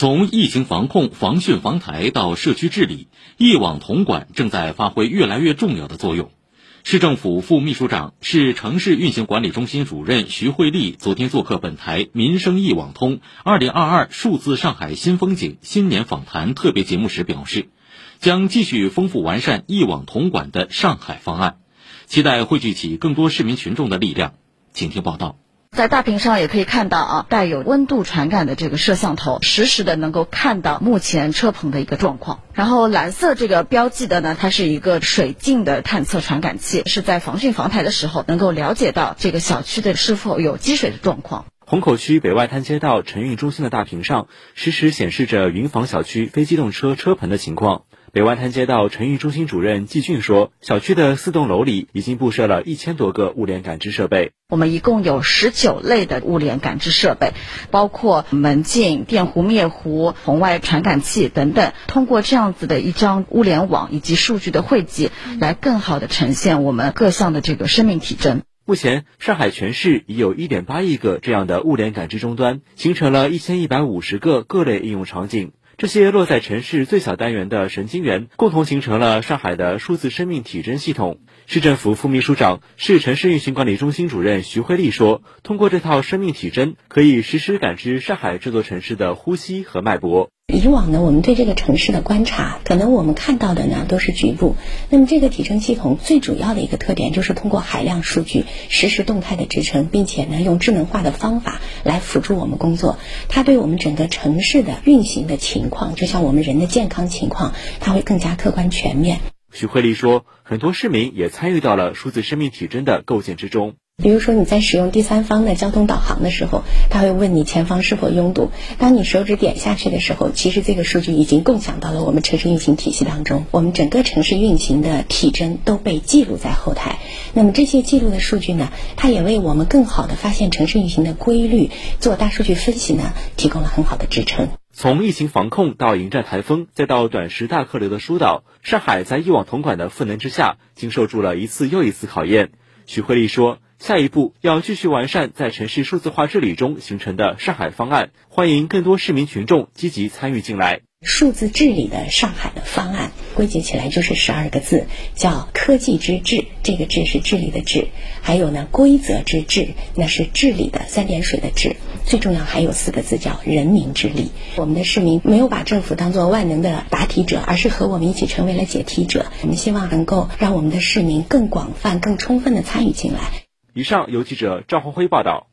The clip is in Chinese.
从疫情防控、防汛防台到社区治理，一网统管正在发挥越来越重要的作用。市政府副秘书长、市城市运行管理中心主任徐慧丽昨天做客本台《民生一网通二零二二数字上海新风景新年访谈》特别节目时表示，将继续丰富完善一网统管的上海方案，期待汇聚起更多市民群众的力量。请听报道。在大屏上也可以看到啊，带有温度传感的这个摄像头，实时的能够看到目前车棚的一个状况。然后蓝色这个标记的呢，它是一个水镜的探测传感器，是在防汛防台的时候能够了解到这个小区的是否有积水的状况。虹口区北外滩街道晨运中心的大屏上，实时显示着云房小区非机动车车棚的情况。北外滩街道城运中心主任季俊说，小区的四栋楼里已经布设了一千多个物联感知设备。我们一共有十九类的物联感知设备，包括门禁、电弧灭弧、红外传感器等等。通过这样子的一张物联网以及数据的汇集，来更好的呈现我们各项的这个生命体征。目前，上海全市已有一点八亿个这样的物联感知终端，形成了一千一百五十个各类应用场景。这些落在城市最小单元的神经元，共同形成了上海的数字生命体征系统。市政府副秘书长、市城市运行管理中心主任徐慧丽说：“通过这套生命体征，可以实时感知上海这座城市的呼吸和脉搏。”以往呢，我们对这个城市的观察，可能我们看到的呢都是局部。那么这个体征系统最主要的一个特点，就是通过海量数据实时动态的支撑，并且呢用智能化的方法来辅助我们工作。它对我们整个城市的运行的情况，就像我们人的健康情况，它会更加客观全面。徐慧丽说，很多市民也参与到了数字生命体征的构建之中。比如说你在使用第三方的交通导航的时候，他会问你前方是否拥堵。当你手指点下去的时候，其实这个数据已经共享到了我们城市运行体系当中。我们整个城市运行的体征都被记录在后台。那么这些记录的数据呢，它也为我们更好的发现城市运行的规律，做大数据分析呢，提供了很好的支撑。从疫情防控到迎战台风，再到短时大客流的疏导，上海在一网统管的赋能之下，经受住了一次又一次考验。许慧丽说。下一步要继续完善在城市数字化治理中形成的上海方案，欢迎更多市民群众积极参与进来。数字治理的上海的方案归结起来就是十二个字，叫科技之治。这个治是治理的治，还有呢规则之治，那是治理的三点水的治。最重要还有四个字叫人民之力。我们的市民没有把政府当做万能的答题者，而是和我们一起成为了解题者。我们希望能够让我们的市民更广泛、更充分的参与进来。以上由记者赵红辉报道。